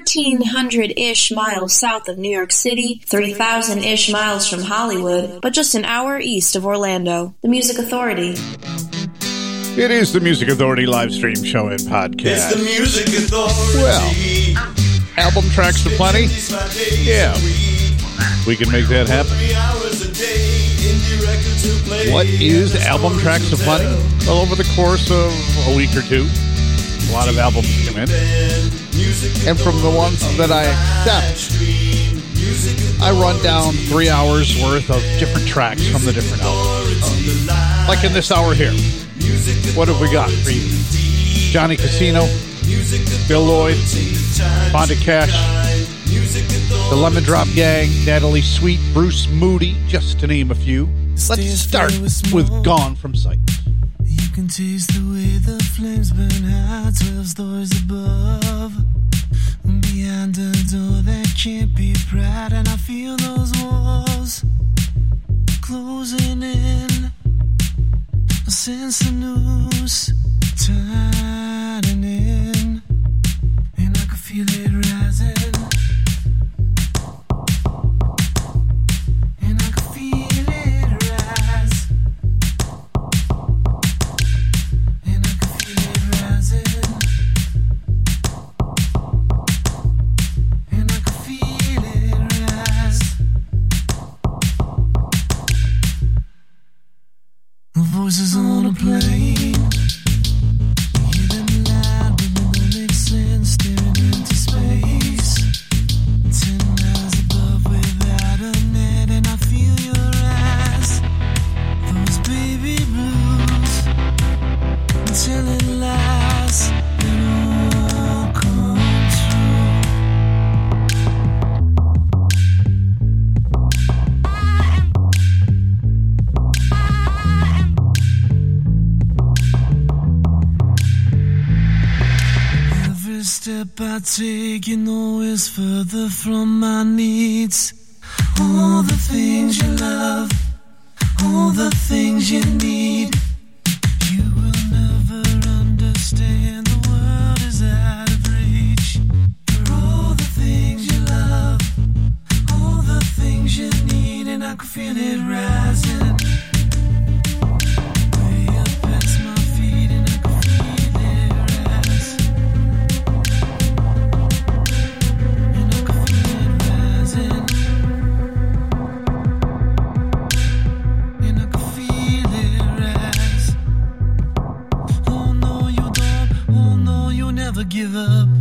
1,300-ish miles south of New York City, 3,000-ish miles from Hollywood, but just an hour east of Orlando. The Music Authority. It is the Music Authority live stream show and podcast. It's the Music Authority. Well, album tracks to plenty? Yeah. We can make that happen. What is album tracks to plenty? Well, over the course of a week or two, a lot of albums come in. And from the ones that I accept, I run down three hours worth of different tracks from the different albums. Like in this hour here. What have we got for you? Johnny Casino, Bill Lloyd, Fonda Cash, the Lemon Drop Gang, Natalie Sweet, Bruce Moody, just to name a few. Let's start with Gone from Sight. You can taste the way the flames burn high, 12 stories above. A door that can't be pried, and I feel those walls closing in. I sense the noose tightening, know, is further from my needs. All the things you love, all the things you need. You will never understand. The world is out of reach. For all the things you love, all the things you need, and I can feel it rising. give up.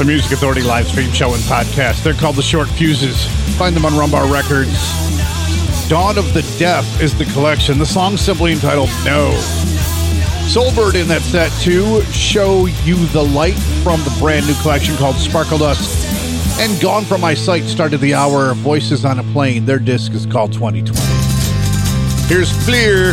The Music Authority live stream show and podcast. They're called The Short Fuses. Find them on Rumbar Records. Dawn of the Deaf is the collection. The song simply entitled No. Soulbird in that set too. Show You the Light from the brand new collection called Sparkle Dust. And Gone From My Sight started the hour. Voices on a Plane. Their disc is called 2020. Here's Fleer.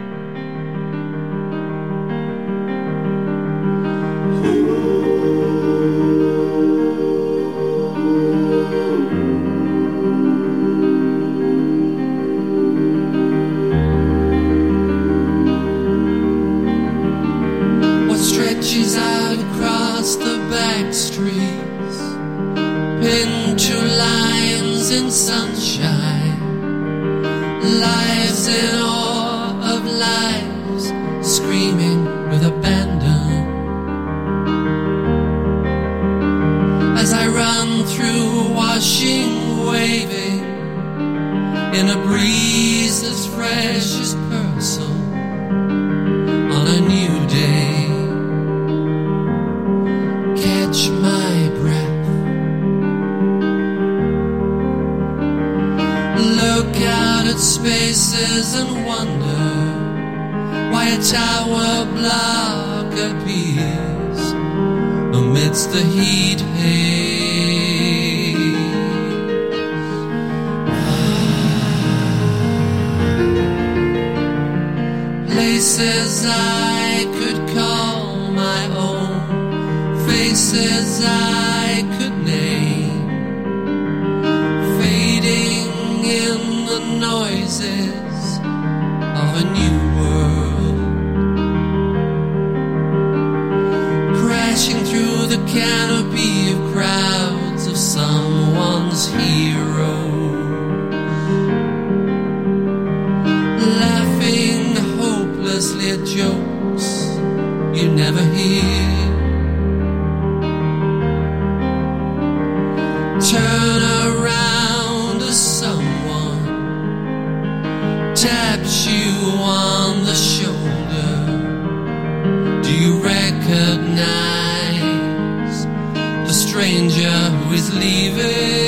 Nowhere else right now. It's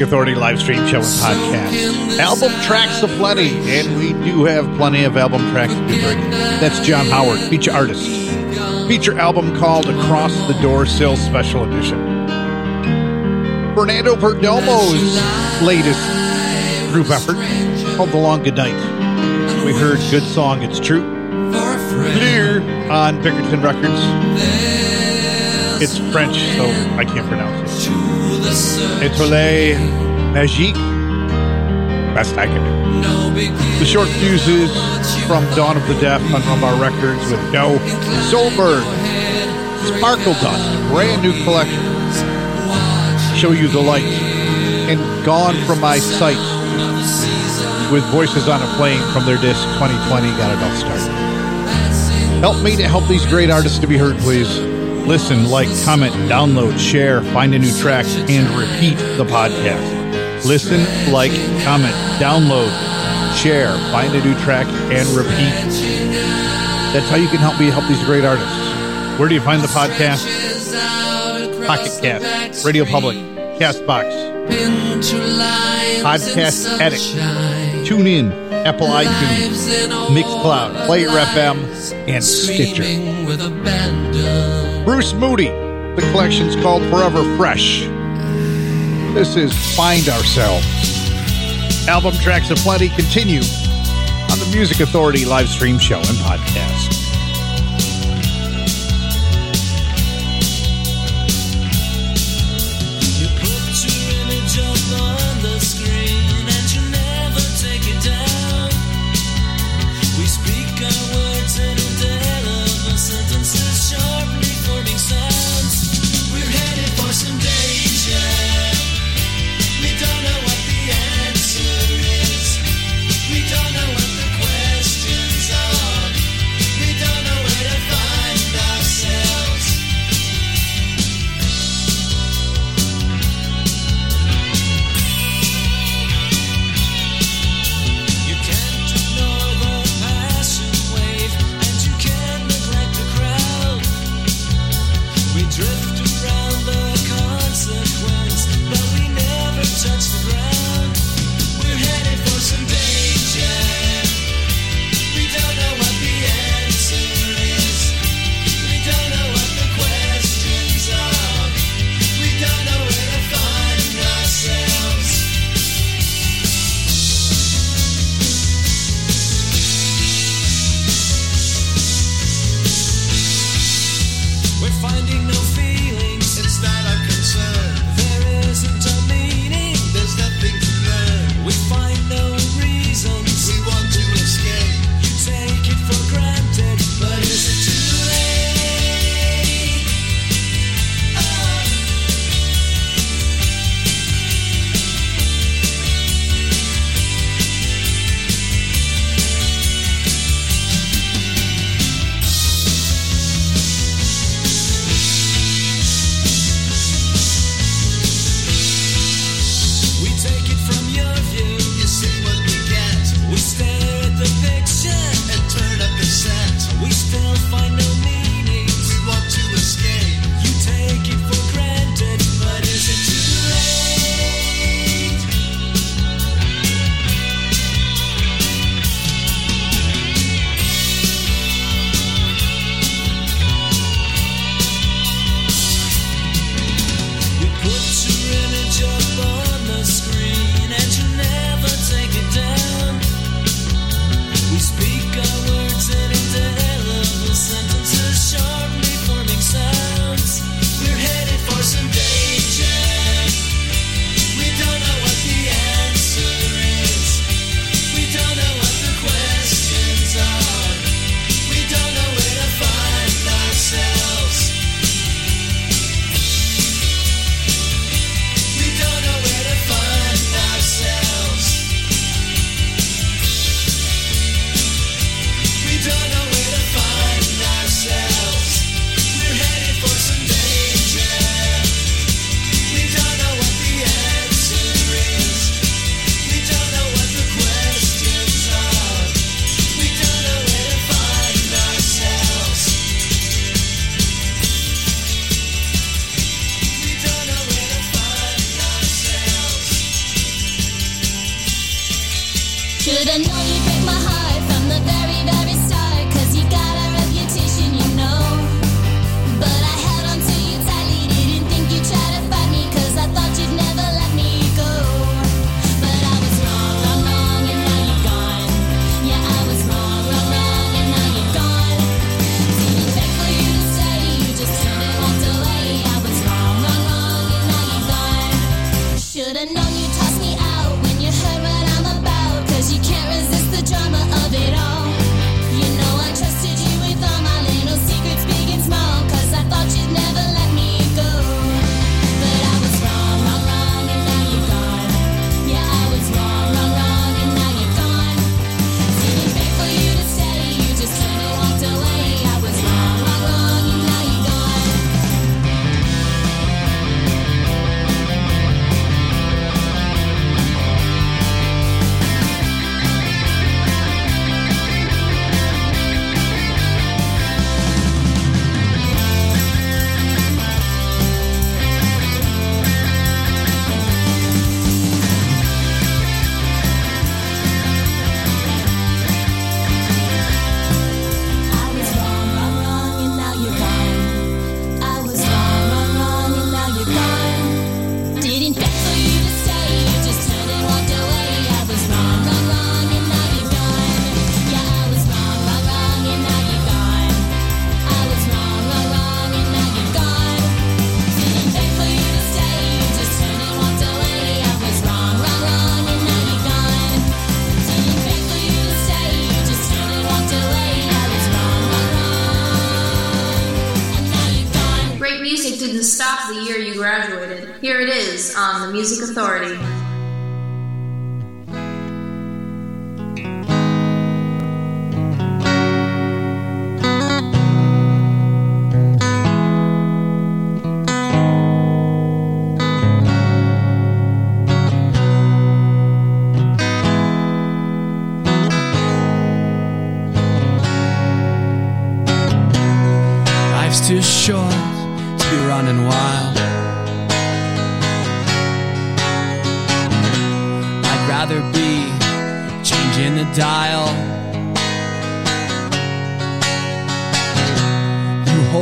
Music Authority live stream show and podcast. Album tracks aplenty, and we do have plenty of album tracks to bring. That's John Howard, feature artist. Feature album called Across the Door Sill Special Edition. Fernando Perdomo's latest group effort called The Long Good Night. We heard Good Song, It's True. Clear on Bickerton Records. It's French, so I can't pronounce it. Etoile Magique. Best I can do. The short fuses from Dawn of the Deaf on Rumbar Records with No Soulbird. Sparkle Dust, brand new collection. Show you the light. And Gone from My Sight with voices on a plane from their disc 2020 got it all started. Help me to help these great artists to be heard, please. Listen, like, comment, download, share, find a new track, and repeat the podcast. Listen, like, comment, download, share, find a new track, and repeat. That's how you can help me help these great artists. Where do you find the podcast? Pocket Cast, Radio Public, Castbox, Podcast Addict, TuneIn, Apple iTunes, Mixcloud, Player FM, and Stitcher. Bruce Moody. The collection's called Forever Fresh. This is Find Ourselves. Album tracks aplenty continue on the Music Authority live stream show and podcast.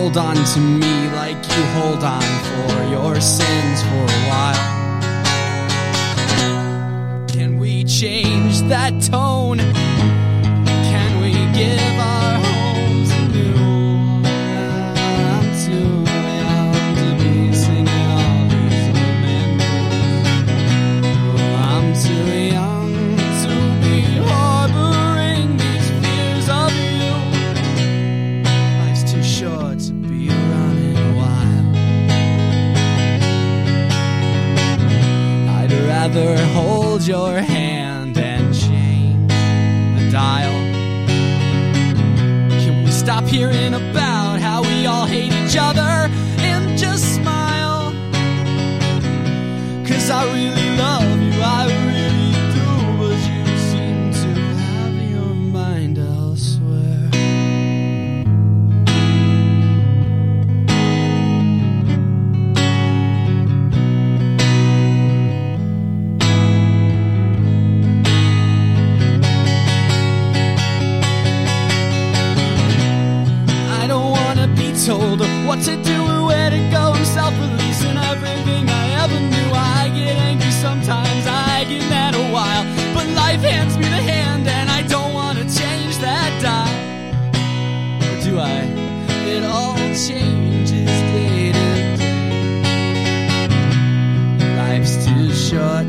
Hold on to me like you hold on for your sins for a while. Can we change that tone? Can we give our hold your hand and change the dial. Can we stop hearing about how we all hate each other and just smile? Cause I really what to do or where to go. I'm self-releasing everything I ever knew. I get angry sometimes, I get mad a while. But life hands me the hand and I don't wanna change that dial. Or do I? It all changes day to day. Life's too short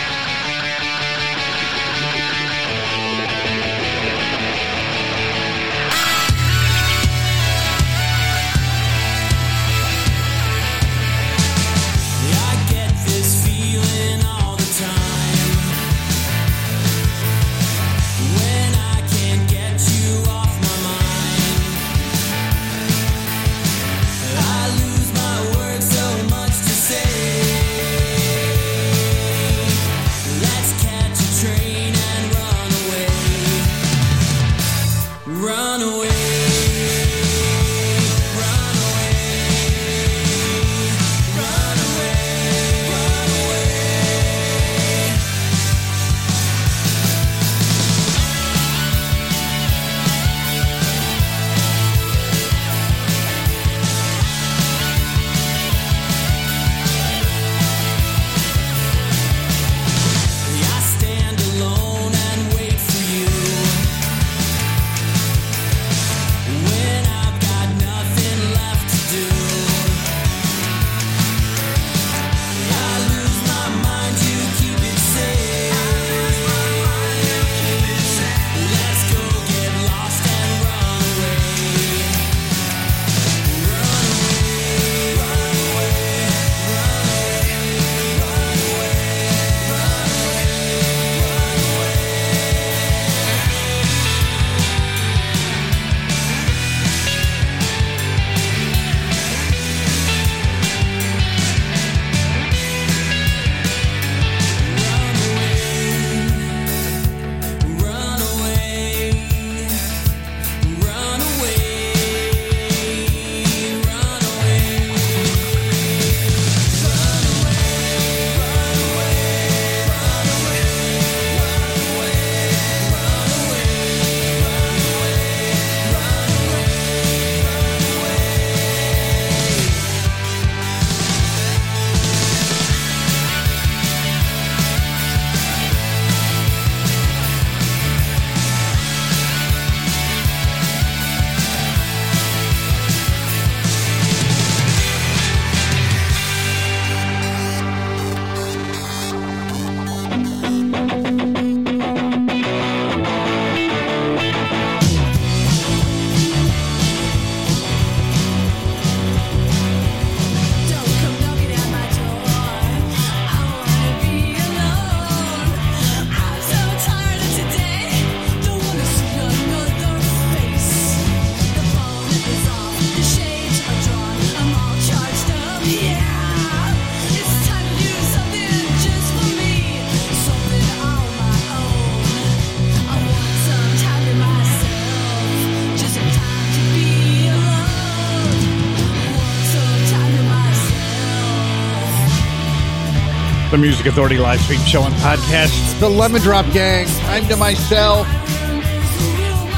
The Music Authority live stream show and podcast, the Lemon Drop Gang. I'm to myself.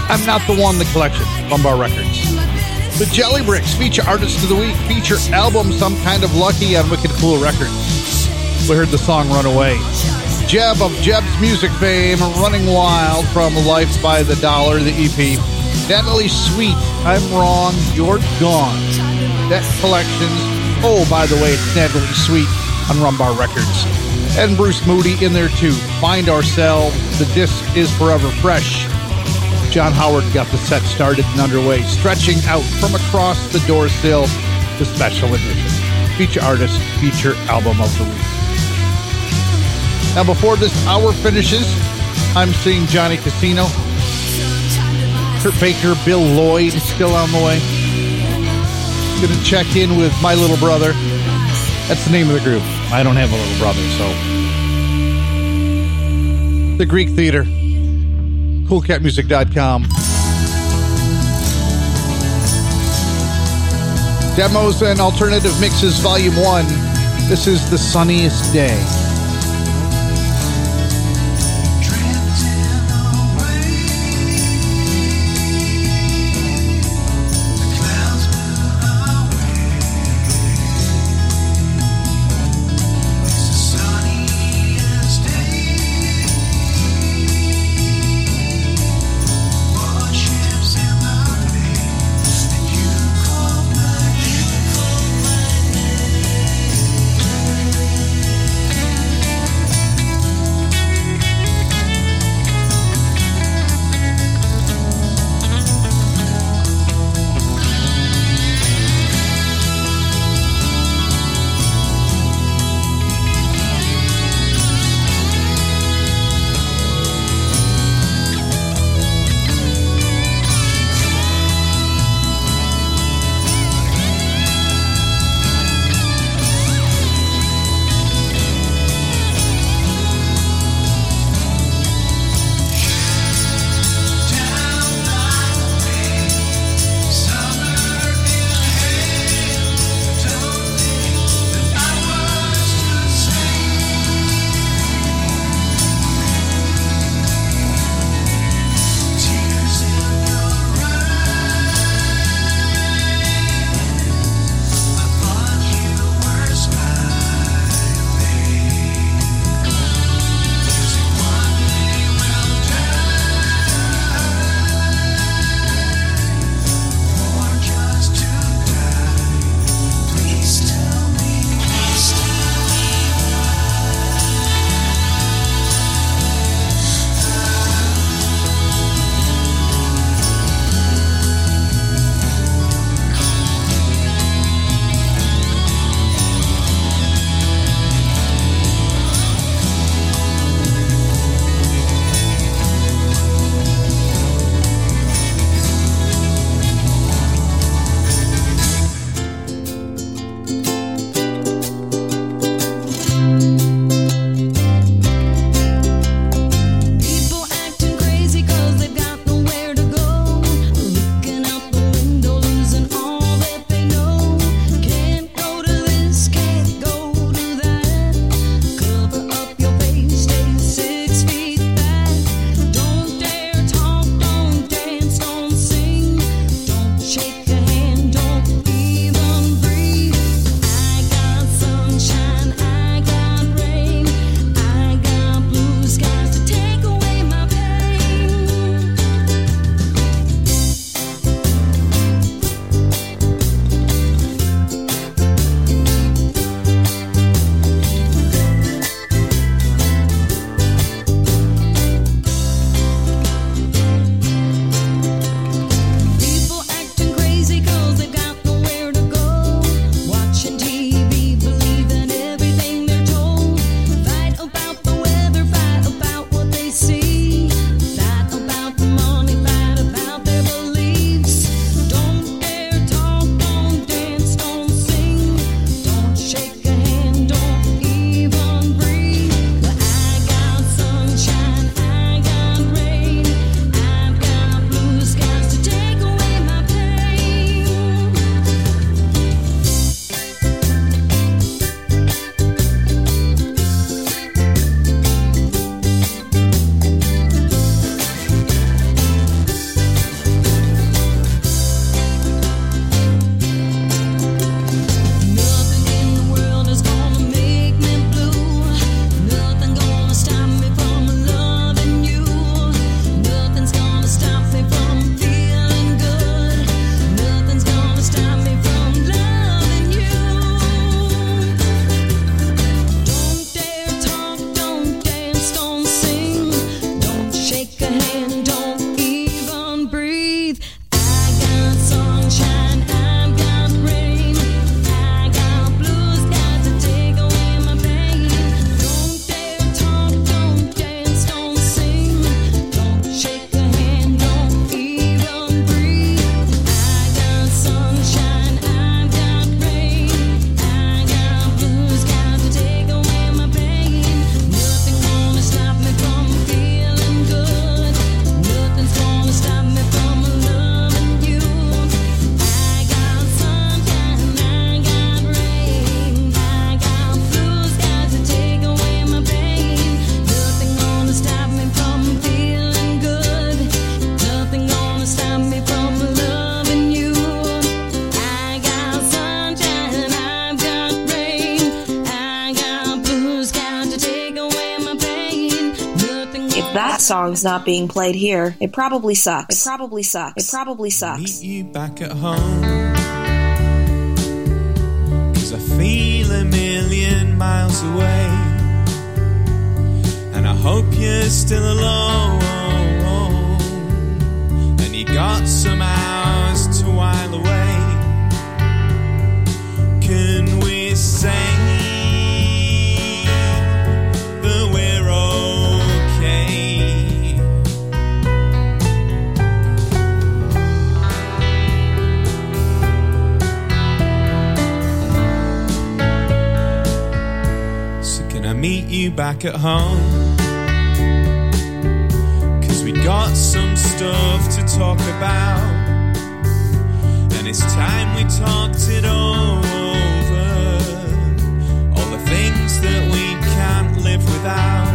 I'm not the one, the collection, Rumbar Records. The Jelly Bricks feature artist of the week, feature album Some Kind of Lucky on Wicked Cool Records. We heard the song Runaway. Jeb of Jeb's music fame, Running Wild from Life by the Dollar, the EP. Natalie Sweet, I'm Wrong, You're Gone. That collections. Oh, by the way, it's Natalie Sweet on Rumbar Records. And Bruce Moody in there too. Find Ourselves. The disc is forever fresh. John Howard got the set started and underway, stretching out from across the door sill, the special edition. Feature artist, feature album of the week. Now, before this hour finishes, I'm seeing Johnny Casino, Kurt Baker, Bill Lloyd still on the way. Gonna check in with my little brother. That's the name of the group. I don't have a little brother, so. The Greek Theater. CoolCatMusic.com. Demos and Alternative Mixes Volume 1. This is The Sunniest Day. song's not being played here. It probably sucks. It probably sucks. It probably sucks. Meet you back at home. Cause I feel a million miles away. And I hope you're still alone. And you got some hours to while away. Can we say? you back at home. Cause we got some stuff to talk about. And it's time we talked it over. All the things that we can't live without.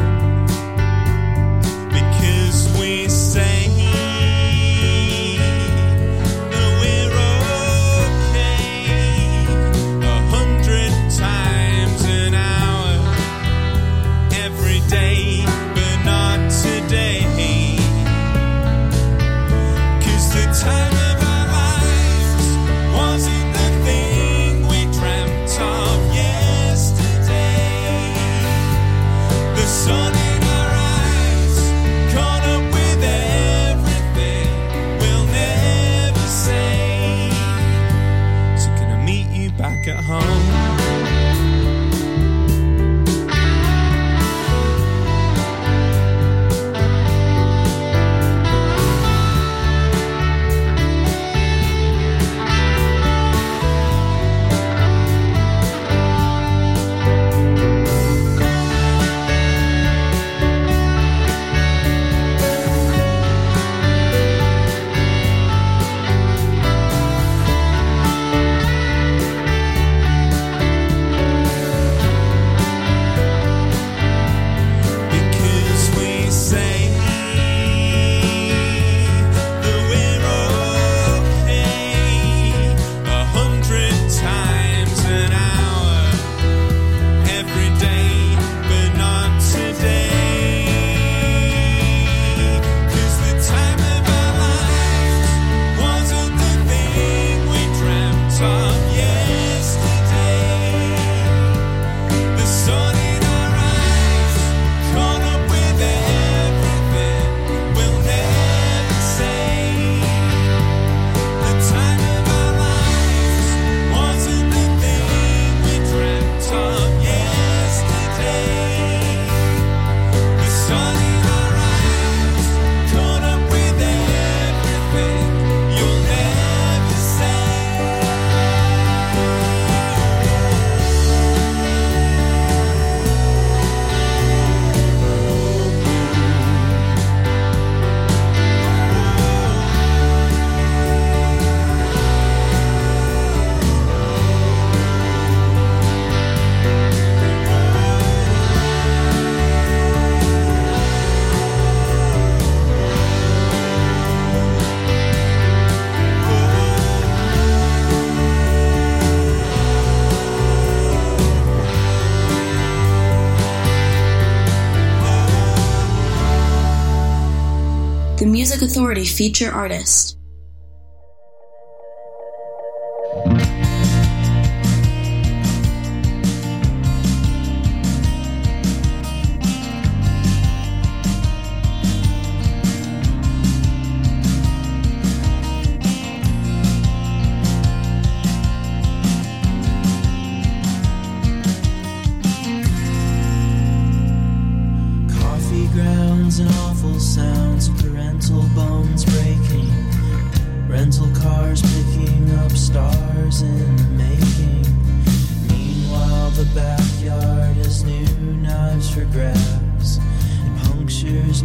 feature artist.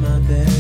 my bed.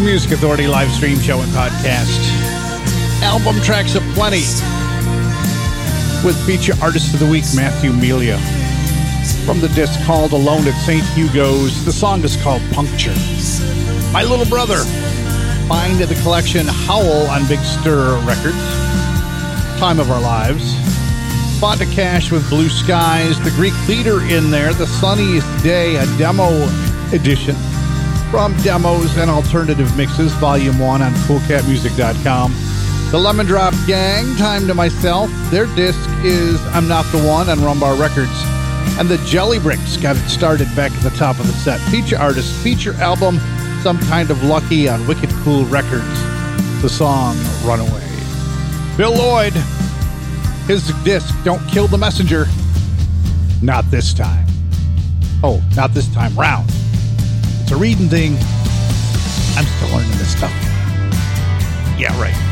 Music Authority live stream show and podcast. Album tracks of plenty. With feature artist of the week, Matthew Milia. From the disc called Alone at St. Hugo's, the song is called Puncture. My Little Brother. Find the collection Howl on Big Stir Records. Time of Our Lives. Fonda Cash with Blue Skies. The Greek Theater in there. The Sunniest Day, a demo edition from Demos and Alternative Mixes, Volume 1 on CoolCatMusic.com. The Lemon Drop Gang, Time to Myself. Their disc is I'm Not the One on Rumbar Records. And the Jelly Bricks got it started back at the top of the set. Feature artist, feature album, Some Kind of Lucky on Wicked Cool Records. The song Runaway. Bill Lloyd, his disc Don't Kill the Messenger. Not this time. Oh, not this time round. It's a reading thing. I'm still learning this stuff. Yeah, right.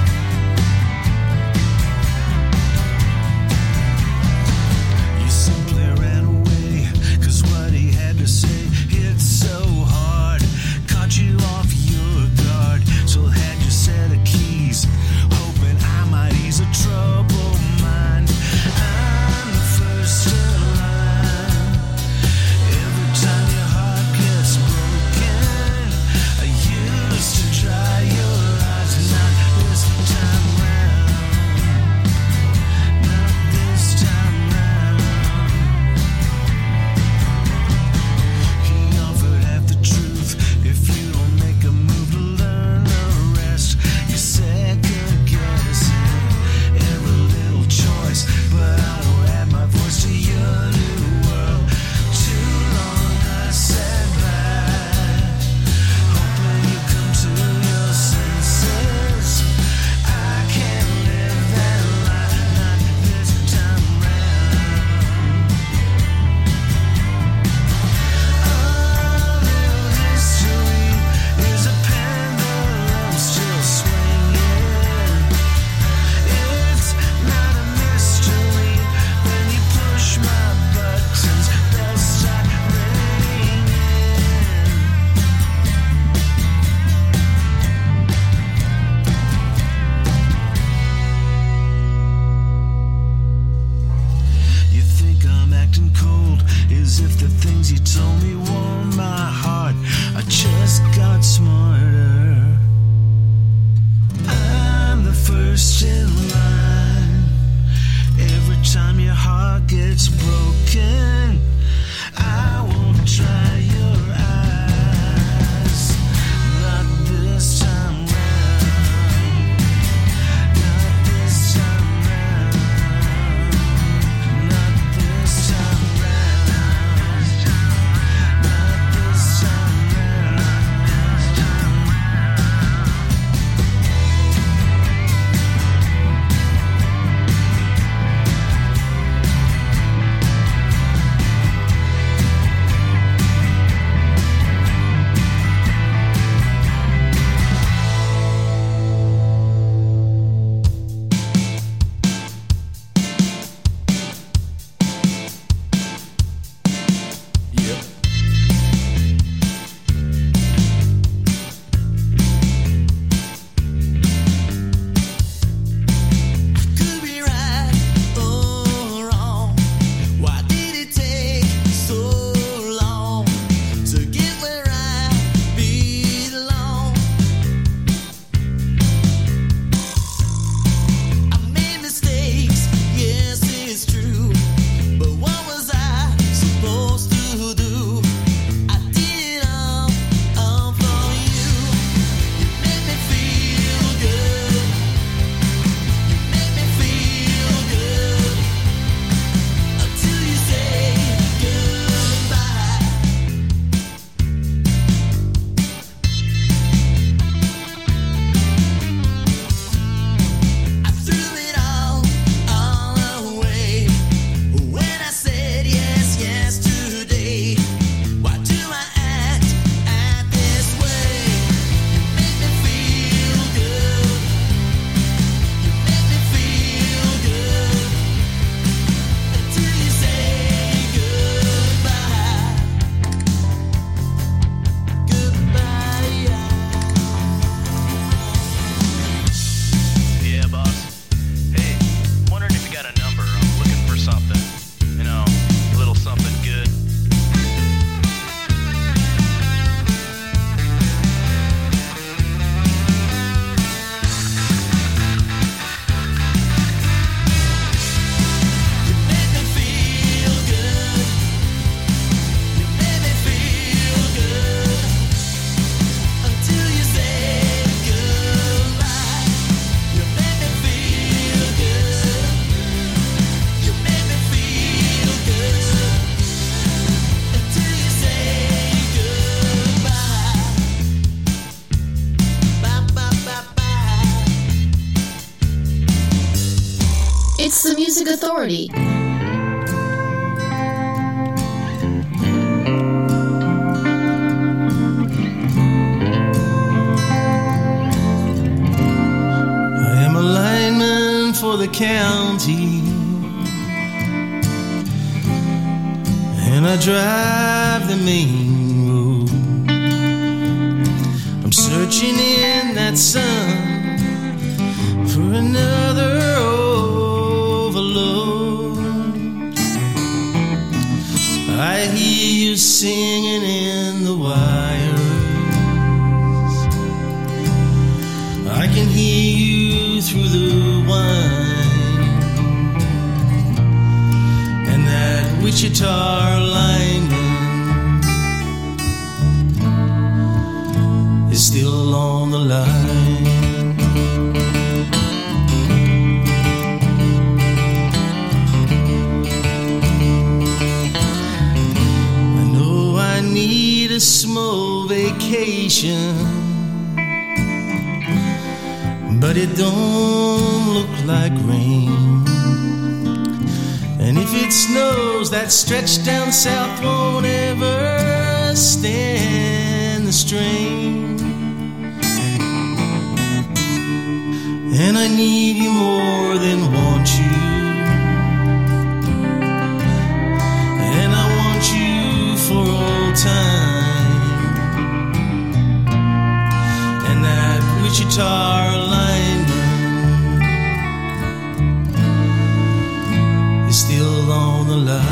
Authority. I am a lineman for the county. And I drive the main road. I'm searching in that sun for another Wichita lineman is still on the line. I know I need a small vacation but it don't if it snows, that stretch down south won't ever stand the strain. And I need you more than want you. And I want you for all time and that Wichita still